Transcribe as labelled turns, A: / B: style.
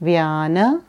A: Viana